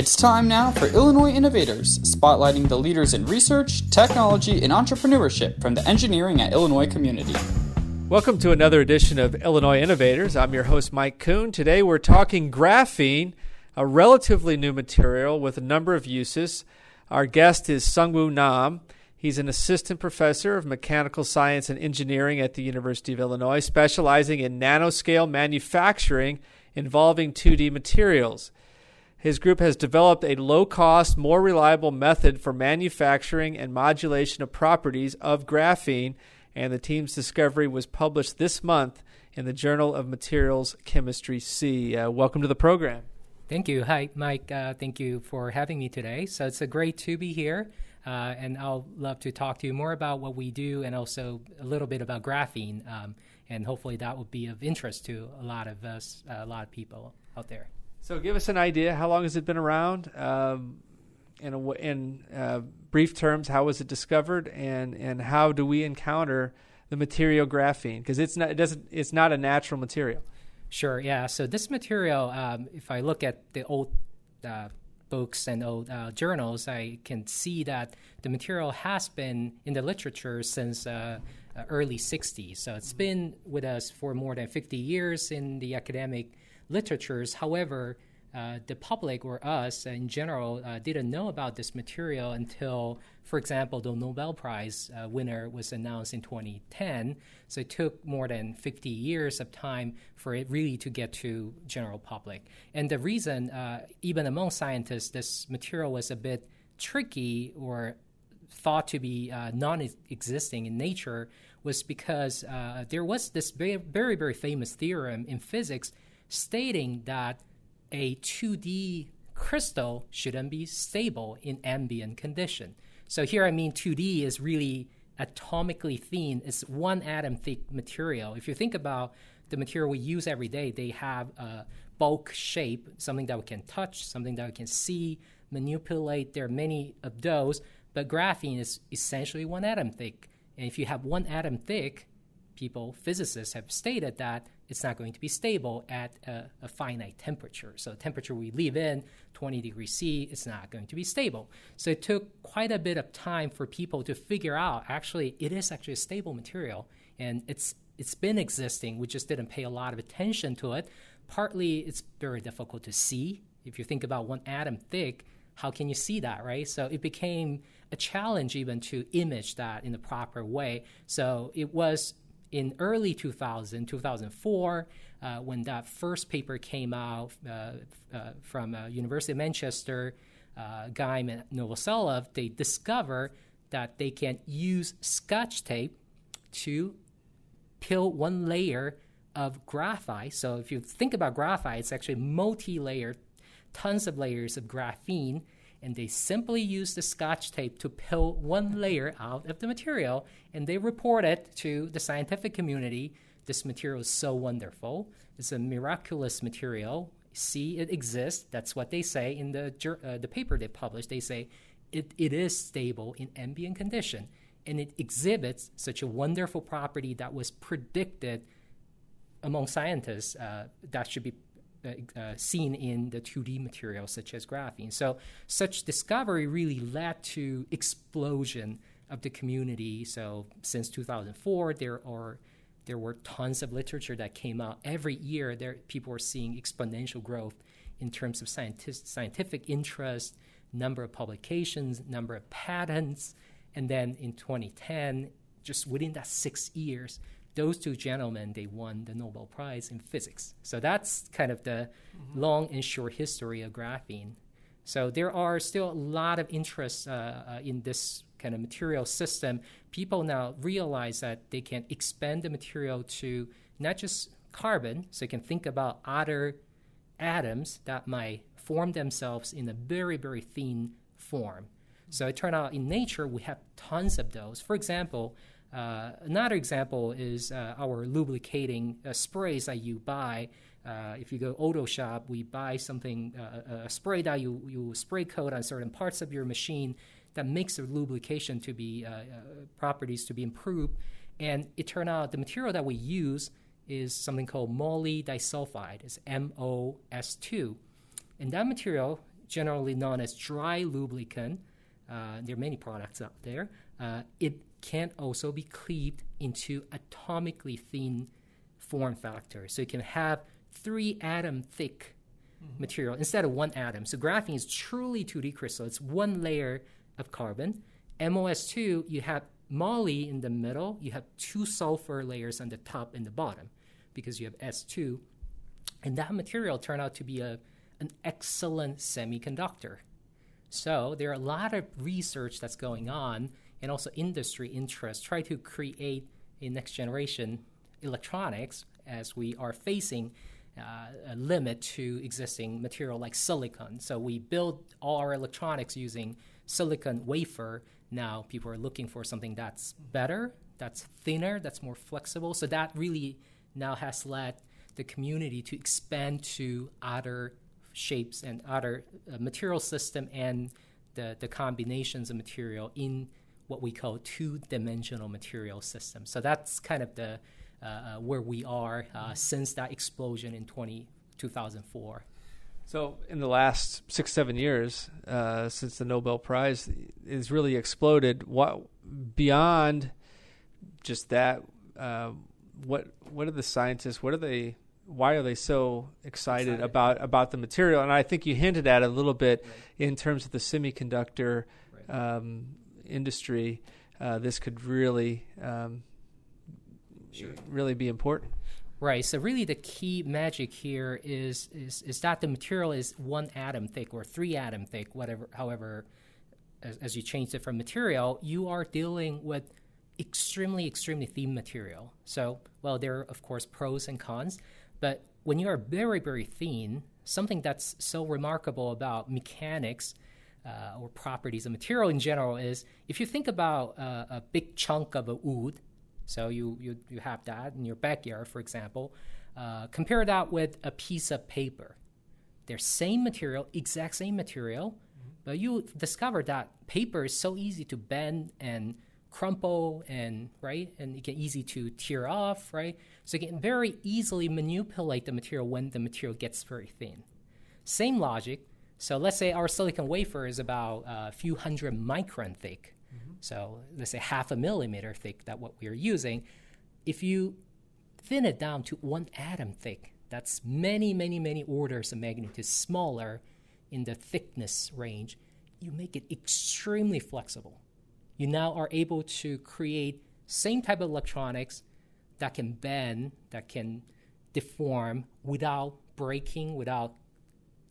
It's time now for Illinois Innovators, spotlighting the leaders in research, technology, and entrepreneurship from the engineering at Illinois community. Welcome to another edition of Illinois Innovators. I'm your host, Mike Kuhn. Today we're talking graphene, a relatively new material with a number of uses. Our guest is Sungwoo Nam. He's an assistant professor of mechanical science and engineering at the University of Illinois, specializing in nanoscale manufacturing involving 2D materials. His group has developed a low cost, more reliable method for manufacturing and modulation of properties of graphene, and the team's discovery was published this month in the Journal of Materials Chemistry C. Uh, welcome to the program. Thank you. Hi, Mike. Uh, thank you for having me today. So it's a great to be here. Uh, and I'll love to talk to you more about what we do and also a little bit about graphene. Um, and hopefully that will be of interest to a lot of us, a lot of people out there. So, give us an idea. How long has it been around? Um, in a, in uh, brief terms, how was it discovered, and and how do we encounter the material graphene? Because it's not it doesn't it's not a natural material. Sure. Yeah. So this material, um, if I look at the old uh, books and old uh, journals, I can see that the material has been in the literature since. Uh, uh early 60s. So it's been with us for more than 50 years in the academic literatures. However, uh, the public or us in general uh, didn't know about this material until, for example, the Nobel Prize uh, winner was announced in 2010. So it took more than 50 years of time for it really to get to general public. And the reason, uh, even among scientists, this material was a bit tricky or thought to be uh, non-existing in nature was because uh, there was this very, very, very famous theorem in physics stating that a 2D crystal shouldn't be stable in ambient condition. So here I mean 2D is really atomically thin. It's one atom thick material. If you think about the material we use every day, they have a bulk shape, something that we can touch, something that we can see, manipulate. There are many of those, but graphene is essentially one atom thick. And if you have one atom thick, people, physicists have stated that it's not going to be stable at a, a, finite temperature. So, the temperature we live in, 20 degrees C, it's not going to be stable. So, it took quite a bit of time for people to figure out actually, it is actually a stable material and it's it's been existing. We just didn't pay a lot of attention to it. Partly, it's very difficult to see. If you think about one atom thick, how can you see that, right? So it became a challenge even to image that in the proper way. So it was in early 2000, 2004, uh, when that first paper came out uh, uh, from uh, University of Manchester, uh, and Novoselov, they discover that they can use scotch tape to peel one layer of graphite. So if you think about graphite, it's actually multi-layered, tons of layers of graphene and they simply use the scotch tape to peel one layer out of the material and they report it to the scientific community. This material is so wonderful. It's a miraculous material. See it exists. That's what they say in the uh, the paper they published they say it, it is stable in ambient condition and it exhibits such a wonderful property that was predicted among scientists uh, that should be uh, uh, seen in the 2D materials such as graphene. So such discovery really led to explosion of the community. So since 2004, there are there were tons of literature that came out every year. There people are seeing exponential growth in terms of scientific scientific interest, number of publications, number of patents, and then in 2010, just within that six years, those two gentlemen they won the Nobel Prize in physics. So that's kind of the mm-hmm. long and short history of graphene. So there are still a lot of interest uh, uh, in this kind of material system. People now realize that they can expand the material to not just carbon, so you can think about other atoms that might form themselves in a very, very thin form. So it turned out in nature we have tons of those. For example, uh, another example is uh, our lubricating uh, sprays that you buy. Uh, if you go auto shop, we buy something, uh, a spray that you, you spray coat on certain parts of your machine that makes the lubrication to be uh, properties to be improved. And it turned out the material that we use is something called moly disulfide. It's MOS2. And that material generally known as dry lubricant. There are many products out there. It can also be cleaved into atomically thin form factor. So you can have three atom thick mm-hmm. material instead of one atom. So graphene is truly 2D crystal. It's one layer of carbon. MOS2, you have moly in the middle, you have two sulfur layers on the top and the bottom because you have S2. And that material turned out to be a, an excellent semiconductor. So there are a lot of research that's going on and also industry interest try to create a next generation electronics as we are facing uh, a limit to existing material like silicon. So we build all our electronics using silicon wafer. Now people are looking for something that's better, that's thinner, that's more flexible. So that really now has led the community to expand to other shapes and other uh, material system and the, the combinations of material in what we call two-dimensional material system. So that's kind of the uh, uh where we are uh, since that explosion in 20, 2004. So, in the last six, seven years, uh, since the Nobel Prize has really exploded, what beyond just that, uh, what what are the scientists? What are they? Why are they so excited, excited, about about the material? And I think you hinted at it a little bit right. in terms of the semiconductor right. um, industry. Uh, this could really um, sure. really be important. Right. So really, the key magic here is is is that the material is one atom thick or three atom thick, whatever. However, as, as you change it from material, you are dealing with extremely extremely thin material. So, well, there are of course pros and cons, but when you are very very thin, something that's so remarkable about mechanics. Uh, or properties of material in general is if you think about uh, a big chunk of a wood so you, you, you have that in your backyard, for example. Uh, compare that with a piece of paper. They're same material, exact same material, mm-hmm. but you discover that paper is so easy to bend and crumple and right and it get easy to tear off right so you can very easily manipulate the material when the material gets very thin same logic so let's say our silicon wafer is about a few hundred micron thick mm-hmm. so let's say half a millimeter thick that what we're using. If you thin it down to one atom thick, that's many, many, many orders of magnitude smaller in the thickness range, you make it extremely flexible. You now are able to create same type of electronics that can bend, that can deform without breaking, without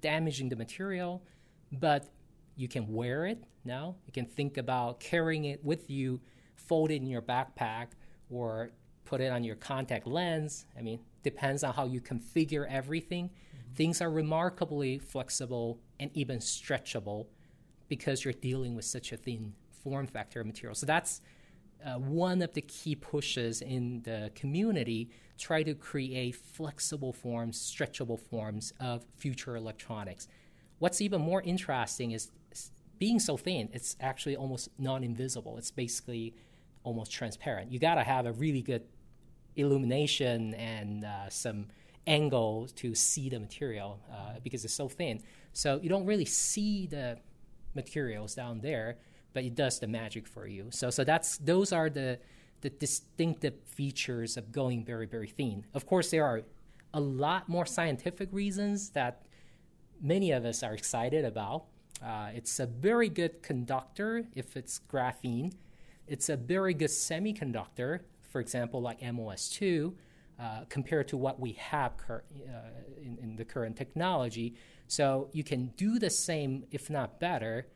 damaging the material, but you can wear it now. You can think about carrying it with you, fold it in your backpack, or put it on your contact lens. I mean, depends on how you configure everything. Mm-hmm. Things are remarkably flexible and even stretchable because you're dealing with such a thin form factor material. So that's uh, one of the key pushes in the community try to create flexible forms, stretchable forms of future electronics. What's even more interesting is being so thin, it's actually almost non-invisible. It's basically almost transparent. You got to have a really good illumination and uh, some angle to see the material uh, because it's so thin. So you don't really see the materials down there, but it does the magic for you. So so that's those are the the distinctive features of going very very thin. Of course, there are a lot more scientific reasons that many of us are excited about. Uh, it's a very good conductor if it's graphene. It's a very good semiconductor, for example, like MOS2, uh, compared to what we have cur- uh, in, in, the current technology. So you can do the same, if not better,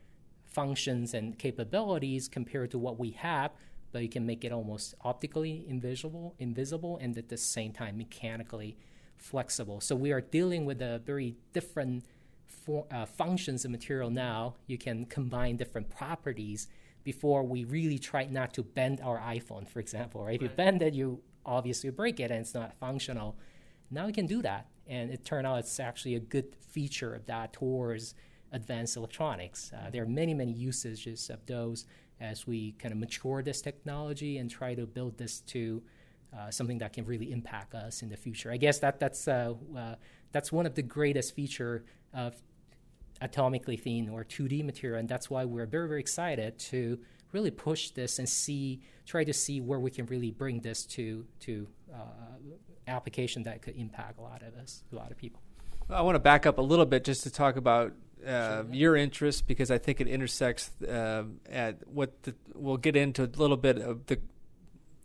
functions and capabilities compared to what we have, but you can make it almost optically invisible, invisible, and at the same time mechanically flexible. So we are dealing with a very different for, uh, functions of material now, you can combine different properties before we really try not to bend our iPhone, for example. Right? If you bend it, you obviously break it and it's not functional. Now we can do that. And it turned out it's actually a good feature of that towards advanced electronics. Uh, there are many, many usages of those as we kind of mature this technology and try to build this to uh, something that can really impact us in the future. I guess that that's uh, uh that's one of the greatest feature of atomically thin or 2D material, and that's why we're very very excited to really push this and see try to see where we can really bring this to to uh, application that could impact a lot of us, a lot of people. I want to back up a little bit just to talk about uh, your interest because I think it intersects uh, at what the, we'll get into a little bit of the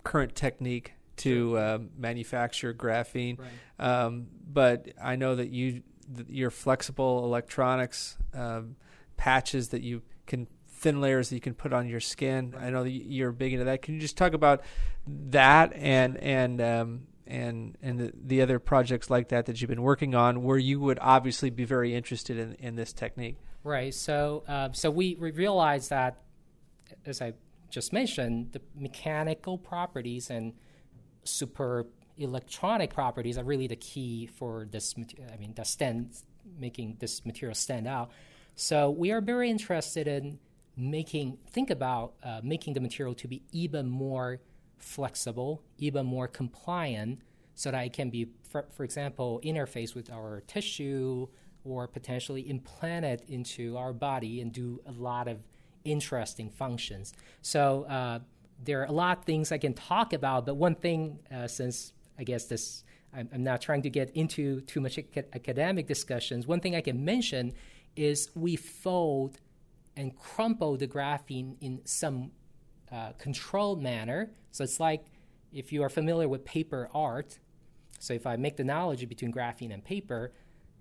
current technique to uh, manufacture graphene. Right. Um, but I know that you your flexible electronics um, patches that you can thin layers that you can put on your skin. Right. I know that you're big into that. Can you just talk about that and and um, and and the, the, other projects like that that you've been working on, where you would obviously be very interested in, in this technique? Right. So uh, so we, we realized that, as I just mentioned, the mechanical properties and super electronic properties are really the key for this. I mean, that stand making this material stand out. So we are very interested in making think about uh, making the material to be even more flexible, even more compliant, so that it can be, for, for example, interface with our tissue or potentially implanted into our body and do a lot of interesting functions. So uh, there are a lot of things I can talk about, but one thing, uh, since I guess this, I'm, I'm, not trying to get into too much academic discussions, one thing I can mention is we fold and crumple the graphene in some uh, controlled manner. So it's like if you are familiar with paper art. So if I make the analogy between graphene and paper,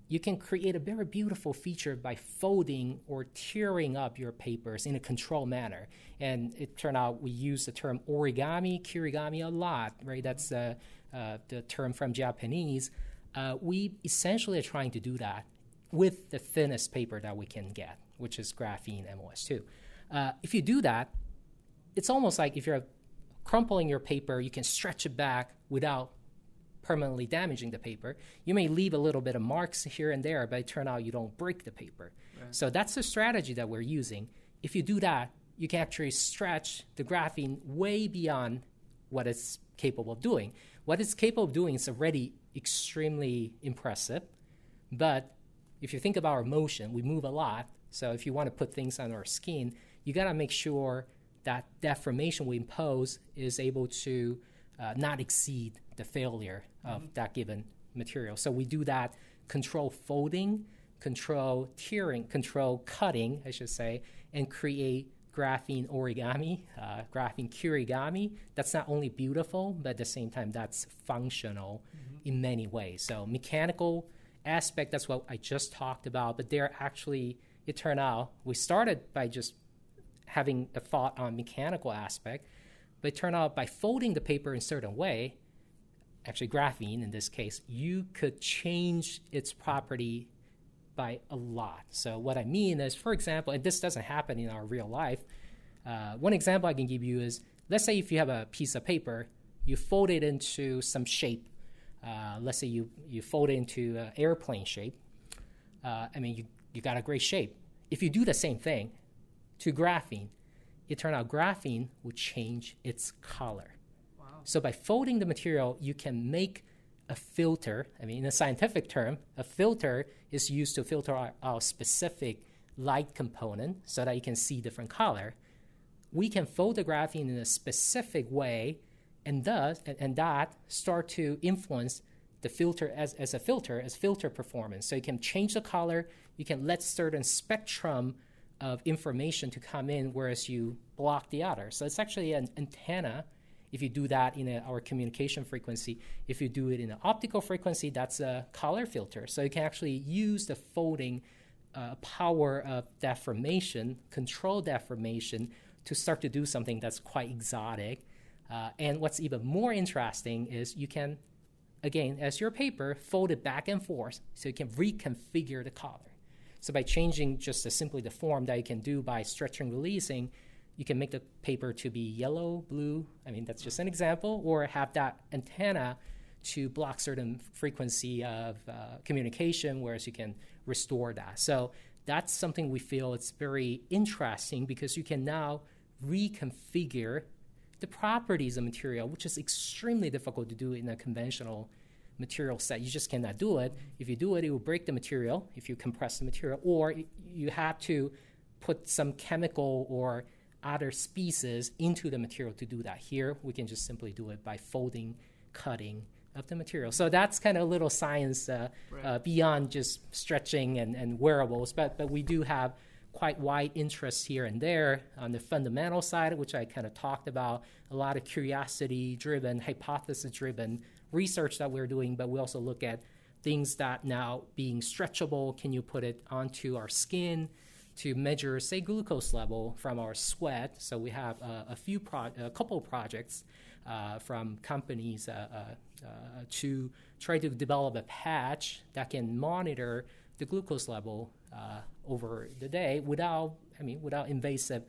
you can create a very beautiful feature by folding or tearing up your papers in a controlled manner. And it turned out we use the term origami, kirigami a lot, right? That's uh, uh, the term from Japanese. Uh, we essentially are trying to do that with the thinnest paper that we can get which is graphene MOS2. Uh, if you do that, it's almost like if you're crumpling your paper, you can stretch it back without permanently damaging the paper. You may leave a little bit of marks here and there, but it turns out you don't break the paper. Right. So that's the strategy that we're using. If you do that, you can actually stretch the graphene way beyond what it's capable of doing. What it's capable of doing is already extremely impressive, but if you think about our motion, we move a lot. So if you want to put things on our skin, you got to make sure that deformation we impose is able to uh, not exceed the failure of mm-hmm. that given material. So we do that control folding, control tearing, control cutting, I should say, and create graphene origami, uh, graphene kirigami. That's not only beautiful, but at the same time, that's functional mm-hmm. in many ways. So mechanical aspect, that's what I just talked about, but they're actually it turned out we started by just having a thought on mechanical aspect, but it turned out by folding the paper in a certain way, actually graphene in this case, you could change its property by a lot. So what I mean is, for example, and this doesn't happen in our real life. Uh, one example I can give you is, let's say if you have a piece of paper, you fold it into some shape. Uh, let's say you you fold it into an airplane shape. Uh, I mean, you you got a great shape. If you do the same thing to graphene, it turned out graphene would change its color. Wow. So by folding the material, you can make a filter. I mean, in a scientific term, a filter is used to filter out, out specific light component so that you can see different color. We can fold the graphene in a specific way, and thus and, and that start to influence the filter as, as a filter as filter performance. So you can change the color, you can let certain spectrum of information to come in, whereas you block the other. So it's actually an antenna. If you do that in a, our communication frequency, if you do it in an optical frequency, that's a color filter. So you can actually use the folding uh, power of deformation, control deformation, to start to do something that's quite exotic. Uh, and what's even more interesting is you can again, as your paper, fold it back and forth so you can reconfigure the color. So by changing just a, simply the form that you can do by stretching, releasing, you can make the paper to be yellow, blue. I mean, that's just an example, or have that antenna to block certain frequency of uh, communication, whereas you can restore that. So that's something we feel it's very interesting because you can now reconfigure the properties of material, which is extremely difficult to do in a conventional material set. You just cannot do it. If you do it, it will break the material if you compress the material, or you have to put some chemical or other species into the material to do that. Here, we can just simply do it by folding, cutting of the material. So that's kind of a little science uh, right. uh, beyond just stretching and, and wearables, but, but we do have quite wide interests here and there on the fundamental side, which I kind of talked about, a lot of curiosity driven, hypothesis driven research that we're doing, but we also look at things that now being stretchable, can you put it onto our skin? to measure, say, glucose level from our sweat. So we have uh, a few, pro- a couple projects uh, from companies uh, uh, uh, to try to develop a patch that can monitor the glucose level over the day without, I mean, without invasive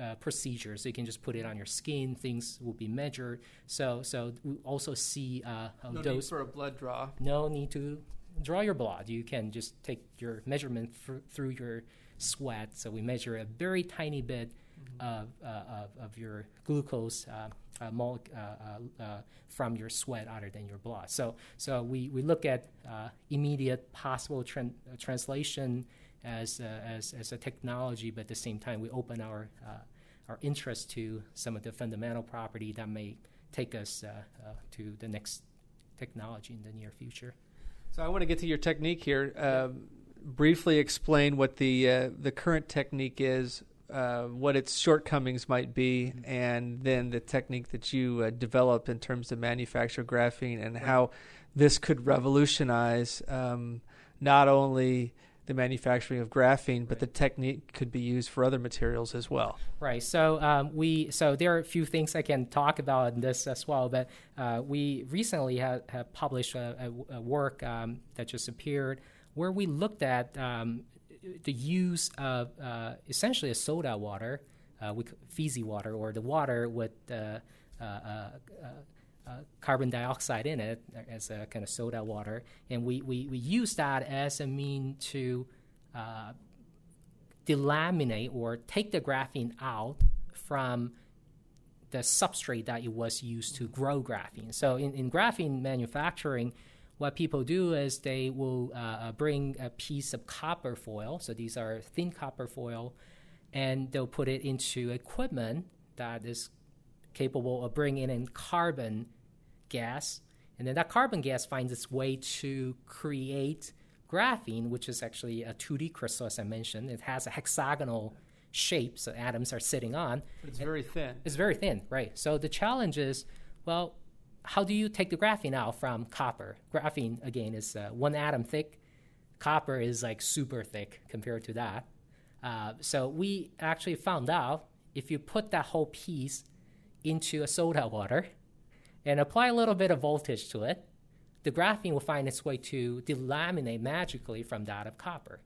uh, procedures. So you can just put it on your skin. Things will be measured. So so we also see uh, no dose. need for a blood draw. No need to draw your blood. You can just take your measurement through your sweat. So we measure a very tiny bit. Of, uh, of, of your glucose. Uh, uh, uh, from your sweat other than your blood. So, so we, we look at immediate possible tran- translation as, as, as a technology, but at the same time, we open our, our interest to some of the fundamental property that may take us to the next technology in the near future. So I want to get to your technique here. Um, briefly explain what the uh, the current technique is, uh, what its shortcomings might be, mm-hmm. and then the technique that you uh, develop in terms of manufacture graphene and right. how this could revolutionize um, not only the manufacturing of graphene, but the technique could be used for other materials as well. Right. So um, we so there are a few things I can talk about in this as well. But uh, we recently have, have published a, a, a work um, that just appeared where we looked at um, the use of uh, essentially a soda water, uh, with fizzy water, or the water with uh, uh, uh, carbon dioxide in it as a kind of soda water, and we, we, we use that as a mean to delaminate or take the graphene out from the substrate that it was used to grow graphene. So in, in graphene manufacturing, what people do is they will uh, uh, bring a piece of copper foil. So these are thin copper foil, and they'll put it into equipment that is capable of bringing in carbon gas, and then that carbon gas finds its way to create graphene, which is actually a 2D crystal, as I mentioned. It has a hexagonal shape, so atoms are sitting on. But it's very thin. It's very thin, right? So the challenge is, well, how do you take the graphene out from copper? Graphene, again, is uh, one atom thick. Copper is like super thick compared to that. Uh, so we actually found out if you put that whole piece into a soda water and apply a little bit of voltage to it, the graphene will find its way to delaminate magically from that of copper.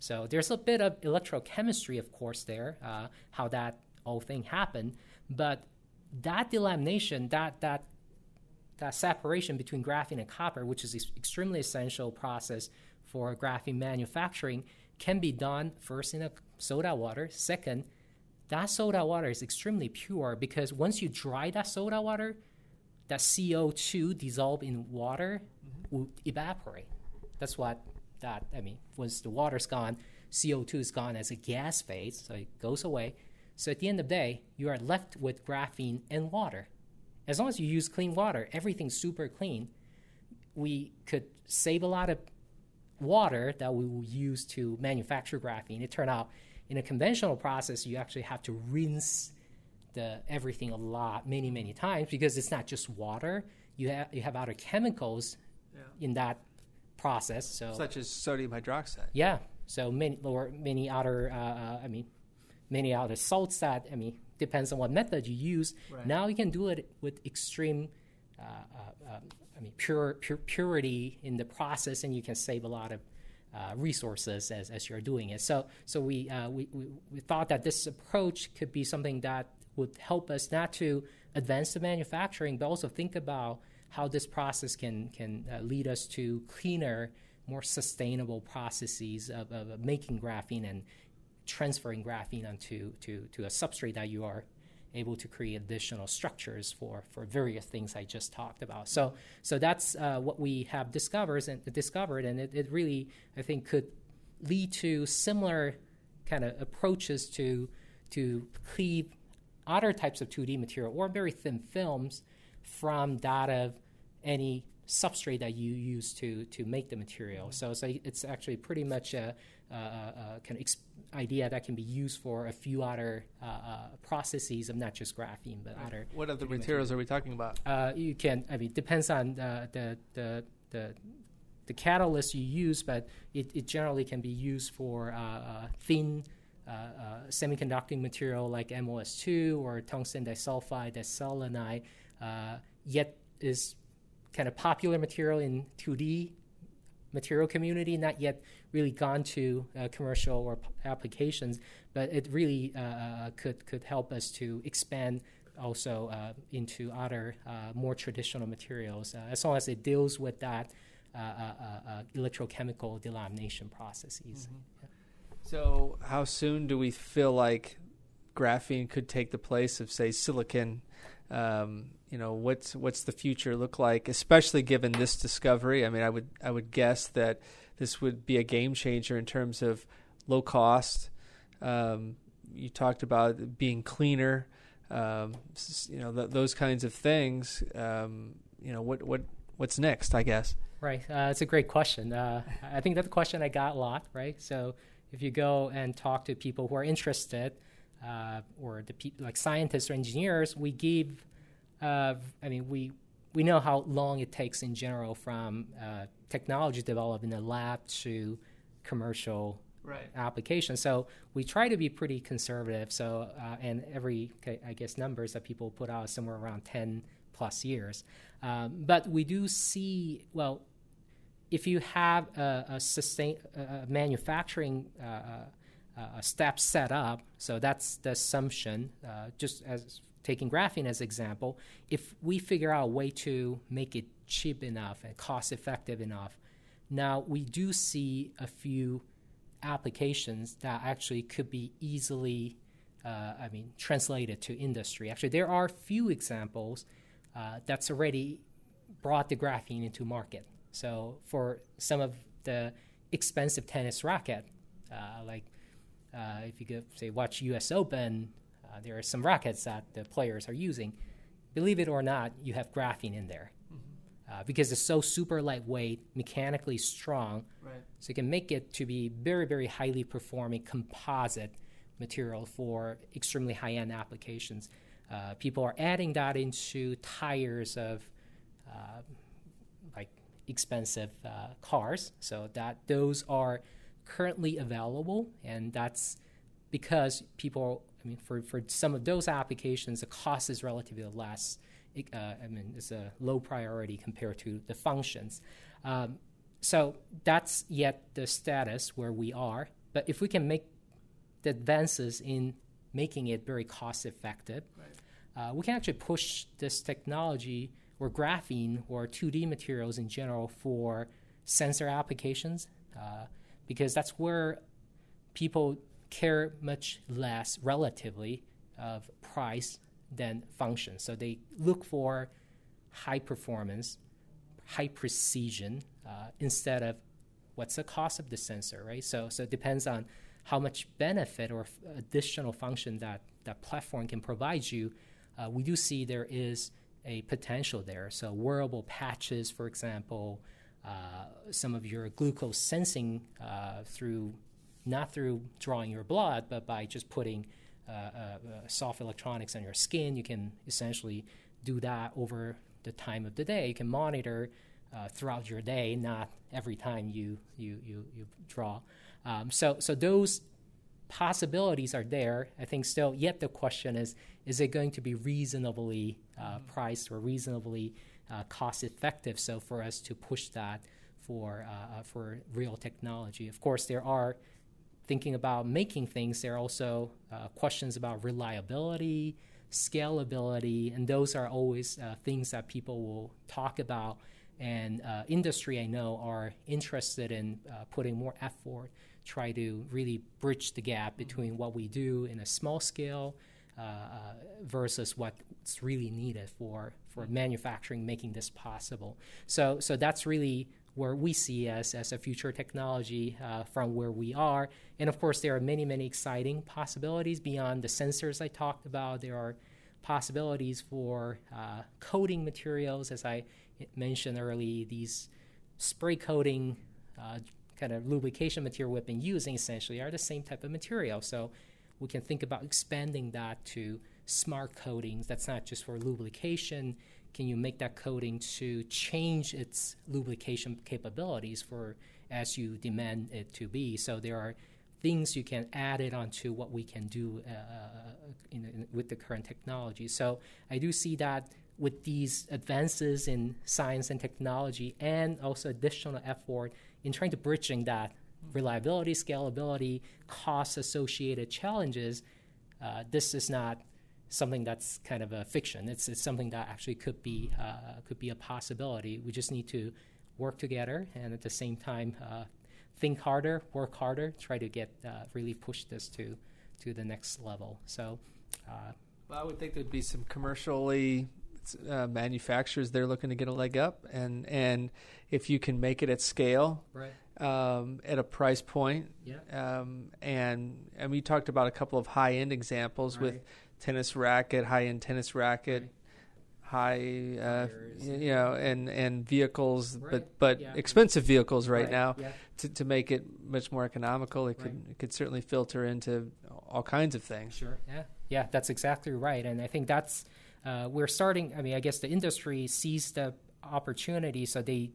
So there's a bit of electrochemistry, of course, there, uh, how that whole thing happened. But that delamination, that, that that separation between graphene and copper, which is an extremely essential process for graphene manufacturing, can be done first in a soda water. Second, that soda water is extremely pure because once you dry that soda water, that CO2 dissolved in water mm-hmm. will evaporate. That's what that, I mean, once the water's gone, CO2 is gone as a gas phase, so it goes away. So at the end of the day, you are left with graphene and water. As long as you use clean water, everything's super clean. We could save a lot of water that we will use to manufacture graphene. It turned out in a conventional process, you actually have to rinse the everything a lot, many, many times because it's not just water. You have you have other chemicals yeah. in that process. So such as sodium hydroxide. Yeah. So many or many other. Uh, uh I mean, many other salts that I mean depends on what method you use. Right. Now you can do it with extreme, uh, uh, um, I mean, pure, pure, purity in the process, and you can save a lot of uh, resources as, as you're doing it. So, so we, uh, we, we, we, thought that this approach could be something that would help us not to advance the manufacturing, but also think about how this process can, can uh, lead us to cleaner, more sustainable processes of, of making graphene and transferring graphene onto to, to a substrate that you are able to create additional structures for, for various things I just talked about. So so that's uh, what we have discovered and discovered, and it, it really I think could lead to similar kind of approaches to to cleave other types of 2D material or very thin films from that of any substrate that you use to to make the material. So, so it's actually pretty much a, a, a kind of idea that can be used for a few other uh, uh, processes of not just graphene but right. other. What other materials, materials, are we talking about? Uh, you can. I mean, depends on the the the, the the catalyst you use, but it, it generally can be used for uh, uh, thin uh, uh, semiconducting material like MOS2 or tungsten disulfide, diselenide, uh, yet is kind of popular material in 2D material community, not yet really gone to uh, commercial or p- applications, but it really uh, could could help us to expand also uh, into other more traditional materials as long as it deals with that electrochemical delamination processes. Mm-hmm. Yeah. So, how soon do we feel like graphene could take the place of, say, silicon? Um, you know, what's what's the future look like, especially given this discovery? I mean, I would I would guess that this would be a game changer in terms of low cost. Um, you talked about being cleaner, um, you know, th- those kinds of things. Um, you know, what what what's next? I guess. Right. Uh, it's a great question. Uh, I think that's a question I got a lot. Right. So if you go and talk to people who are interested, uh, or the pe- like scientists or engineers, we give. Uh, I mean, we we know how long it takes in general from uh, technology developed in the lab to commercial right. application. So we try to be pretty conservative. So uh, and every I guess numbers that people put out somewhere around ten plus years. Um, but we do see well if you have a, a sustain a manufacturing uh, uh, step set up, so that's the assumption. Uh, just as taking graphene as example, if we figure out a way to make it cheap enough and cost effective enough, now we do see a few applications that actually could be easily, uh, I mean, translated to industry. Actually, there are few examples uh, that's already brought the graphene into market. So for some of the expensive tennis racket, uh, like uh, if you go say watch U.S. Open, uh, there are some rackets that the players are using. Believe it or not, you have graphene in there mm-hmm. Uh, because it's so super lightweight, mechanically strong, right. so you can make it to be very very highly performing composite material for extremely high end applications. Uh, people are adding that into tires of uh, expensive uh, cars. So that those are currently available, and that's because people. I mean, for, for some of those applications, the cost is relatively less. uh, I mean, it's a low priority compared to the functions. Um, so that's yet the status where we are. But if we can make the advances in making it very cost effective, right. uh, we can actually push this technology or graphene or 2D materials in general for sensor applications uh, because that's where people care much less relatively of price than function. So they look for high performance, high precision uh, instead of what's the cost of the sensor, right? So so it depends on how much benefit or f- additional function that that platform can provide you. Uh, we do see there is a potential there. So wearable patches, for example, some of your glucose sensing uh, through not through drawing your blood, but by just putting uh, uh, uh, soft electronics on your skin, you can essentially do that over the time of the day. You can monitor throughout your day, not every time you you you, you draw. Um, so so those possibilities are there. I think still, yet the question is is it going to be reasonably uh, priced or reasonably uh, cost effective? So for us to push that for uh, uh, for real technology, of course, there are thinking about making things. There are also uh, questions about reliability, scalability, and those are always uh, things that people will talk about. And industry, I know, are interested in putting more effort try to really bridge the gap between what we do in a small scale uh, uh, versus what's really needed for, for manufacturing, making this possible. So, so that's really where we see as, as a future technology uh, from where we are. And of course, there are many, many exciting possibilities beyond the sensors I talked about. There are possibilities for uh, coating materials, as I mentioned early, these spray coating uh, kind of lubrication material we've been using essentially are the same type of material. So we can think about expanding that to smart coatings. That's not just for lubrication. Can you make that coating to change its lubrication capabilities for as you demand it to be? So there are things you can add it onto what we can do uh, uh in, in, with the current technology. So I do see that with these advances in science and technology, and also additional effort in trying to bridging that reliability, scalability, cost associated challenges, uh, this is not something that's kind of a fiction. It's, it's something that actually could be uh, could be a possibility. We just need to work together and at the same time uh, think harder, work harder, try to get uh, really push this to to the next level. So. Uh, well, I would think there'd be some commercially uh, manufacturers they're looking to get a leg up, and and if you can make it at scale, right. um, at a price point, yeah. um, and and we talked about a couple of high end examples right. with tennis racket, high end tennis racket. Right. High, uh, you know, and and vehicles, right. but but yeah. expensive vehicles right, now. Yeah. To, to make it much more economical, it could it could certainly filter into all kinds of things. Sure. Yeah. Yeah. That's exactly right, and I think that's uh, we're starting. I mean, I guess the industry sees the opportunity, so they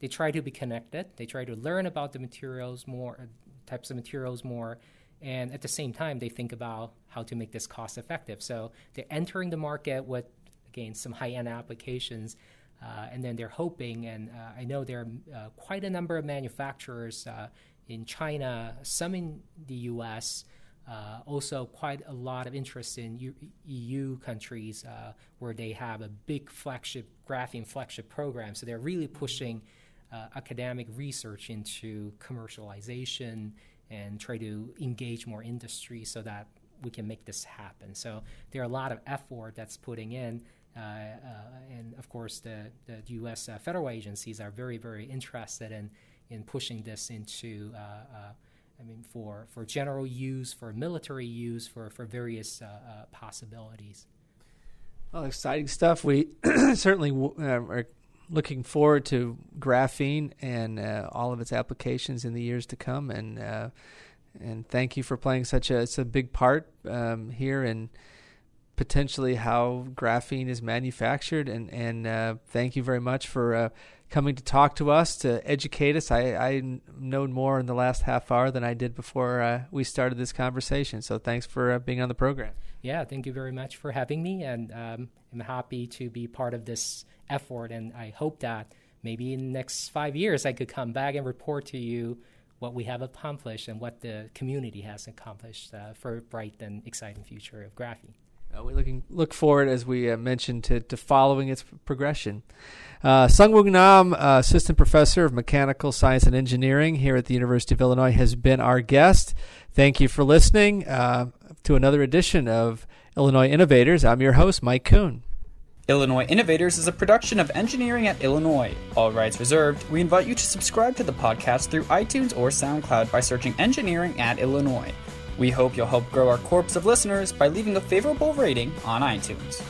they try to be connected. They try to learn about the materials more, uh, types of materials more, and at the same time, they think about how to make this cost effective. So they're entering the market with again some high end applications. Uh, and then they're hoping, and uh, I know there are uh, quite a number of manufacturers uh, in China, some in the U.S., uh, also, quite a lot of interest in EU countries uh, where they have a big flagship graphene flagship program. So they're really pushing uh, academic research into commercialization and try to engage more industry so that we can make this happen. So there are a lot of effort that's putting in. Uh, uh, and of course, the, the U.S. Uh, federal agencies are very, very interested in, in pushing this into I mean, for, for general use, for military use, for, for various uh, uh, possibilities. Well, exciting stuff. We certainly w- uh, are looking forward to graphene and uh, all of its applications in the years to come. And uh, and thank you for playing such a, a big part um, here in potentially how graphene is manufactured. And and uh, thank you very much for coming to talk to us to educate us. I, I know more in the last half hour than I did before uh, we started this conversation. So thanks for uh, being on the program. Yeah, thank you very much for having me, and um, I'm happy to be part of this effort. And I hope that maybe in the next five years I could come back and report to you what we have accomplished and what the community has accomplished uh, for a bright and exciting future of graphene. Uh, we looking look forward, as we uh, mentioned, to, to following its progression. Uh, Nam, uh, assistant professor of mechanical science and engineering here at the University of Illinois, has been our guest. Thank you for listening uh, to another edition of Illinois Innovators. I'm your host, Mike Kuhn. Illinois Innovators is a production of Engineering at Illinois. All rights reserved. We invite you to subscribe to the podcast through iTunes or SoundCloud by searching Engineering at Illinois. We hope you'll help grow our corps of listeners by leaving a favorable rating on iTunes.